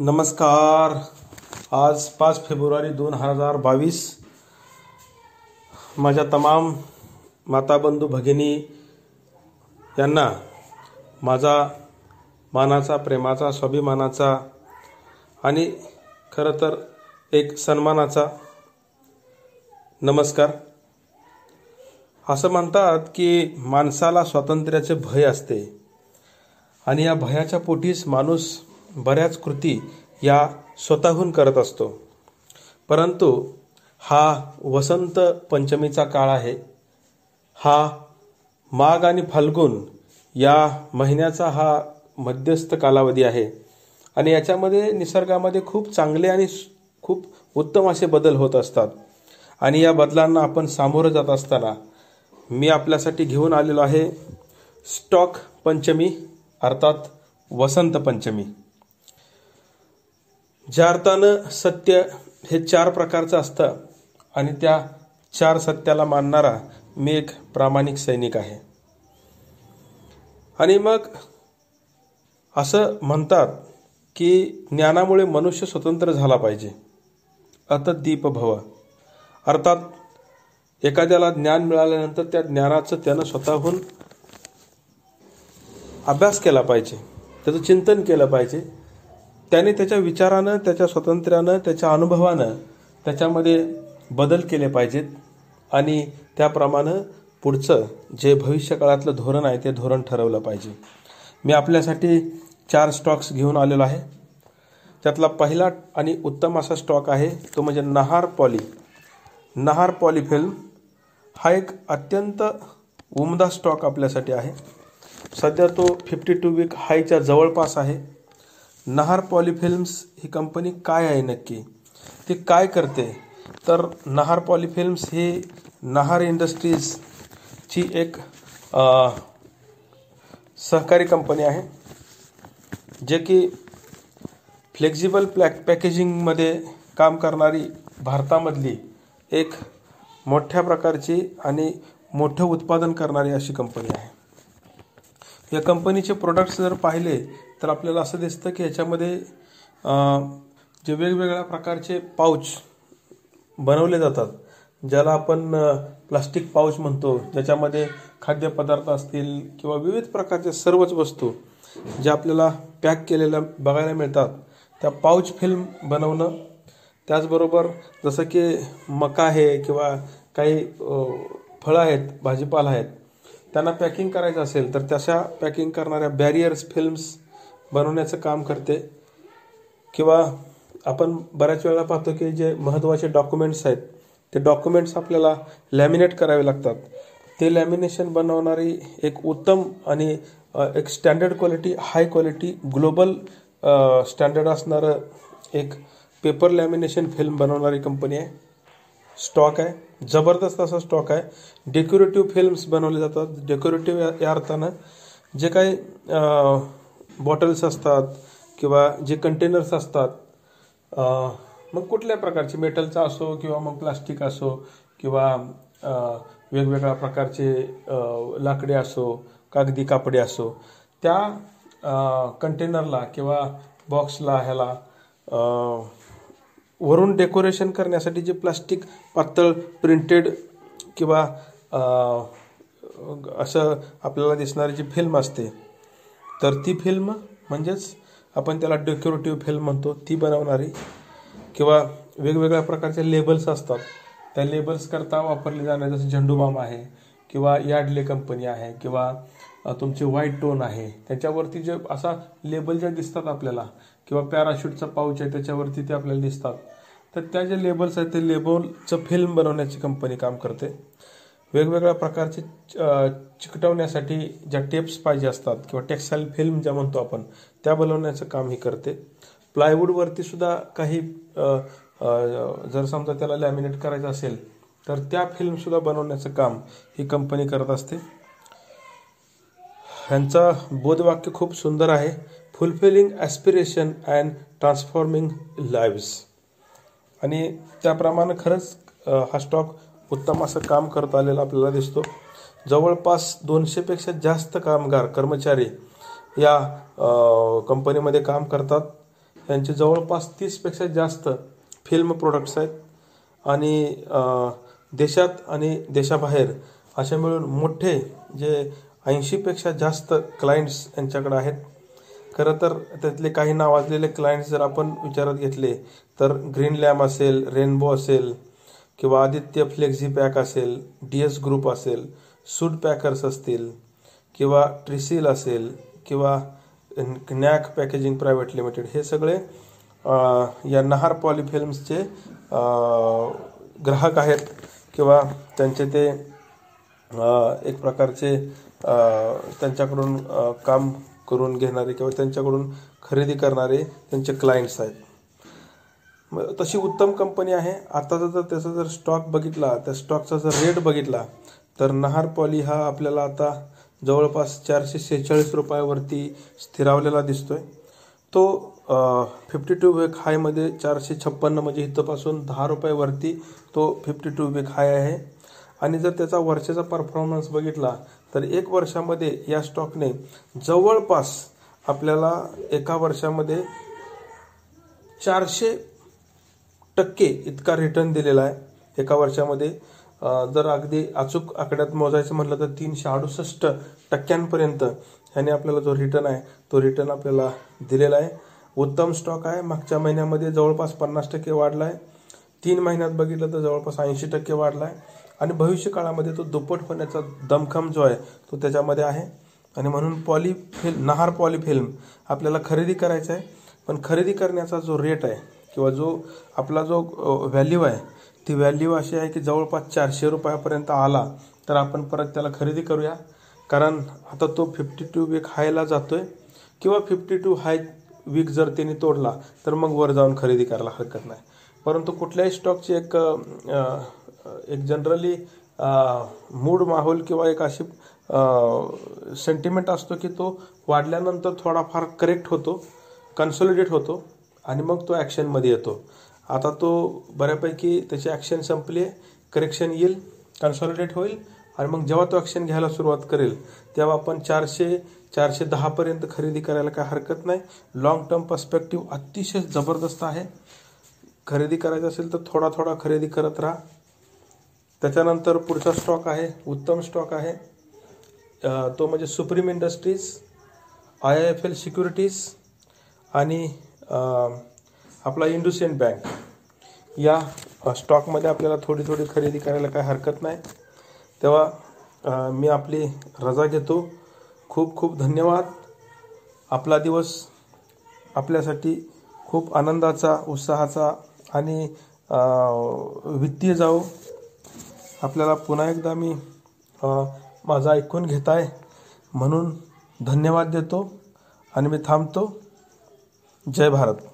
नमस्कार. आज पाच फेब्रुवारी दोन हजार बावीस. माझ्या तमाम माताबंधू भगिनी यांना माझा मानाचा प्रेमाचा स्वाभिमानाचा आणि खरं तर एक सन्मानाचा नमस्कार. असं म्हणतात की माणसाला स्वातंत्र्याचे भय असते आणि या भयाच्या पोटीस माणूस बऱ्याच कृती या स्वतःहून करत असतो. परंतु हा वसंत पंचमीचा काळ आहे. हा माघ आणि फाल्गुन या महिन्याचा हा मध्यस्थ कालावधी आहे. आणि याच्यामध्ये निसर्गामध्ये खूप चांगले आणि खूप उत्तम असे बदल होत असतात. आणि या बदलांना आपण सामोरं जात असताना मी आपल्यासाठी घेऊन आलेलो आहे स्टॉक पंचमी अर्थात वसंत पंचमी. ज्या अर्थानं सत्य हे चार प्रकारचं असतं आणि त्या चार सत्याला मानणारा मी एक प्रामाणिक सैनिक आहे. आणि मग असं म्हणतात की ज्ञानामुळे मनुष्य स्वतंत्र झाला पाहिजे. अतदीप भव. अर्थात एखाद्याला ज्ञान मिळाल्यानंतर त्या ज्ञानाचं त्यानं स्वतःहून अभ्यास केला पाहिजे. त्याचं चिंतन केलं पाहिजे. त्याने त्याच्या विचारानं त्याच्या स्वातंत्र्यानं त्याच्या अनुभवानं त्याच्यामध्ये बदल केले पाहिजेत. आणि त्याप्रमाणे पुढचं जे भविष्यकाळातलं धोरण आहे ते धोरण ठरवलं पाहिजे. मी आपल्यासाठी चार स्टॉक्स घेऊन आलेलो आहे. त्यातला पहिला आणि उत्तम असा स्टॉक आहे तो म्हणजे नहार पॉली. नहार पॉलीफिल्म हा एक अत्यंत उमदा स्टॉक आपल्यासाठी आहे. सध्या तो फिफ्टी टू वीक हायच्या जवळपास आहे. नहार पॉलिफिल्म्स ही कंपनी काय आहे नक्की? ती काय करते? तर नहार पॉलिफिल्म्स ही नहार इंडस्ट्रीजची एक सहकारी कंपनी आहे जे की फ्लेक्झिबल प्लॅक पॅकेजिंगमध्ये काम करणारी भारतामधली एक मोठ्या प्रकारची आणि मोठं उत्पादन करणारी अशी कंपनी आहे. या कंपनीचे प्रोडक्ट्स जर पाहिले तर आपल्याला असं दिसतं की याच्यामध्ये जे वेगवेगळ्या प्रकारचे पाऊच बनवले जातात ज्याला आपण प्लास्टिक पाऊच म्हणतो ज्याच्यामध्ये खाद्यपदार्थ असतील किंवा विविध प्रकारच्या सर्वच वस्तू ज्या आपल्याला पॅक केलेल्या बघायला मिळतात त्या पाऊच फिल्म बनवणं त्याचबरोबर जसं की मका आहे किंवा काही फळं आहेत भाजीपाला आहेत त्यांना पॅकिंग करायचं असेल तर तशा पॅकिंग करणाऱ्या बॅरियर्स फिल्म्स बनवण्याचं काम करते. किंवा आपण बऱ्याच वेळा पाहतो की जे महत्त्वाचे डॉक्युमेंट्स आहेत ते डॉक्युमेंट्स आपल्याला लॅमिनेट करावे लागतात. ते लॅमिनेशन बनवणारी एक उत्तम आणि एक standard quality high quality global standard असणारं एक पेपर लॅमिनेशन फिल्म बनवणारी कंपनी आहे. स्टॉक आहे. जबरदस्त असा स्टॉक आहे. डेकोरेटिव्ह फिल्म्स बनवले जातात. डेकोरेटिव्ह या अर्थानं जे काही बॉटल्स असतात किंवा जे कंटेनर्स असतात मग कुठल्या प्रकारचे मेटलचा असो किंवा मग प्लास्टिक असो किंवा वेगवेगळ्या प्रकारचे लाकडे असो कागदी कापडे असो त्या कंटेनरला किंवा बॉक्सला ह्याला वरून डेकोरेशन करण्यासाठी जे प्लास्टिक पातळ प्रिंटेड किंवा असं आपल्याला दिसणारी जी फिल्म असते तर ती फिल्म म्हणजेच आपण त्याला डेकोरेटिव्ह फिल्म म्हणतो ती बनवणारी किंवा वेगवेगळ्या प्रकारचे लेबल्स असतात. त्या लेबल्सकरता वापरले जाणारे जसं झेंडूबाम आहे किंवा यार्डले कंपनी आहे किंवा तुमचे व्हाईट टोन आहे त्याच्यावरती जे असा लेबल ज्या दिसतात आपल्याला किंवा पॅराशूटचा पाऊच आहे त्याच्यावरती ते आपल्याला दिसतात. तर त्या जे लेबल्स आहेत ते लेबलचं फिल्म बनवण्याची कंपनी काम करते. वेगवेगळ्या प्रकारचे चिकटवण्यासाठी ज्या टेप्स पाहिजे असतात किंवा टेक्स्टाईल फिल्म ज्या म्हणतो आपण त्या बनवण्याचं काम ही करते. प्लायवूडवरती सुद्धा काही जर समजा त्याला लॅमिनेट करायचं असेल तर त्या फिल्मसुद्धा बनवण्याचं काम ही कंपनी करत असते. ह्यांचा बोधवाक्य खूप सुंदर आहे. Fulfilling aspiration and transforming lives आणि त्याप्रमाणे खरंच हा स्टॉक उत्तम असं काम करत आलेलं आपल्याला दिसतो. जवळपास दोनशेपेक्षा जास्त कामगार कर्मचारी या कंपनीमध्ये काम करतात. यांचे जवळपास तीसपेक्षा जास्त फिल्म प्रोडक्ट्स आहेत. आणि देशात आणि देशाबाहेर असे मिळून मोठे जे ऐंशीपेक्षा जास्त क्लायंट्स यांच्याकडे आहेत. खरं तर त्यातले काही नावाजलेले क्लायंट्स जर आपण विचारात घेतले तर ग्रीन लॅम असेल रेनबो असेल किंवा आदित्य फ्लेक्झी पॅक असेल डी एस ग्रुप असेल सूट पॅकर्स असतील किंवा ट्रिसिल असेल किंवा नॅक पॅकेजिंग प्रायव्हेट लिमिटेड हे सगळे या नहार पॉलिफिल्म्सचे फिल्म्सचे ग्राहक आहेत किंवा त्यांचे ते एक प्रकारचे त्यांच्याकडून काम करून घेणारे किंवा त्यांच्याकडून खरेदी करणारे त्यांचे क्लायंट्स आहेत. मग तशी उत्तम कंपनी आहे. आताचा जर त्याचा जर स्टॉक बघितला त्या स्टॉकचा जर रेट बघितला तर नहार पॉली हा आपल्याला आता जवळपास चारशे सेहेचाळीस रुपयावरती स्थिरावलेला दिसतोय. तो फिफ्टी टू वीक हायमध्ये चारशे छप्पन्न म्हणजे इथंपासून दहा रुपयावरती तो फिफ्टी टू वीक हाय आहे. आणि जर त्याचा वर्षाचा परफॉर्मन्स बघितला तर एक वर्षामध्ये या स्टॉकने जवळपास आपल्याला एका वर्षामध्ये चारशे टक्के इतका रिटर्न दिलेला आहे. एका वर्षामध्ये जर अगदी अचूक आकड्यात मोजायचं म्हटलं तर तीनशे अडुसष्ट टक्क्यांपर्यंत ह्याने आपल्याला जो रिटर्न आहे तो रिटर्न आपल्याला दिलेला आहे. उत्तम स्टॉक आहे. मागच्या महिन्यामध्ये जवळपास पन्नास टक्के वाढला आहे. तीन महिन्यात बघितलं तर जवळपास ऐंशी टक्के वाढला आहे. आणि भविष्य काळामध्ये तो दुप्पट होण्याचा दमखम जो आहे तो त्याच्यामध्ये आहे. आणि म्हणून poly film Nahar poly film आपल्याला खरेदी करायचं आहे. पण खरेदी करण्याचा जो रेट आहे किंवा जो आपला जो व्हॅल्यू आहे ती व्हॅल्यू अशी आहे की जवळपास चारशे रुपयापर्यंत आला तर आपण परत त्याला खरेदी करूया. कारण आता तो फिफ्टी टू वीक हायला जातोय किंवा फिफ्टी टू हाय वीक जर त्यांनी तोडला तर मग वर जाऊन खरेदी करायला हरकत नाही. परंतु कुठल्याही स्टॉकची एक एक जनरली मूड माहोल किंवा एक अशी सेंटिमेंट असतो की तो वाढल्यानंतर थोडाफार करेक्ट होतो कन्सोलिडेट होतो. आणि मग तो ॲक्शनमध्ये येतो. आता तो बऱ्यापैकी त्याची ॲक्शन संपली करेक्शन येईल कन्सॉलिडेट होईल आणि मग जेव्हा तो ॲक्शन घ्यायला सुरुवात करेल तेव्हा आपण चारशे चारशे दहापर्यंत खरेदी करायला काय हरकत नाही. लॉंग टर्म पर्स्पेक्टिव्ह अतिशय जबरदस्त आहे. खरेदी करायचं असेल तर थोडा थोडा खरेदी करत राहा. त्याच्यानंतर पुढचा स्टॉक आहे उत्तम स्टॉक आहे. तो म्हणजे Supreme Industries I I F L Securities आणि आपला इंडुसियन बँक. या स्टॉकमध्ये आपल्याला थोडी थोडी खरेदी करायला काय हरकत नाही. तेव्हा मी आपली रजा घेतो. खूप खूप धन्यवाद. आपला दिवस आपल्यासाठी खूप आनंदाचा उत्साहाचा आणि वित्तीय जाऊ आपल्याला पुन्हा एकदा मी माझा ऐकून घेत आहे म्हणून धन्यवाद देतो आणि मी थांबतो. जय भारत.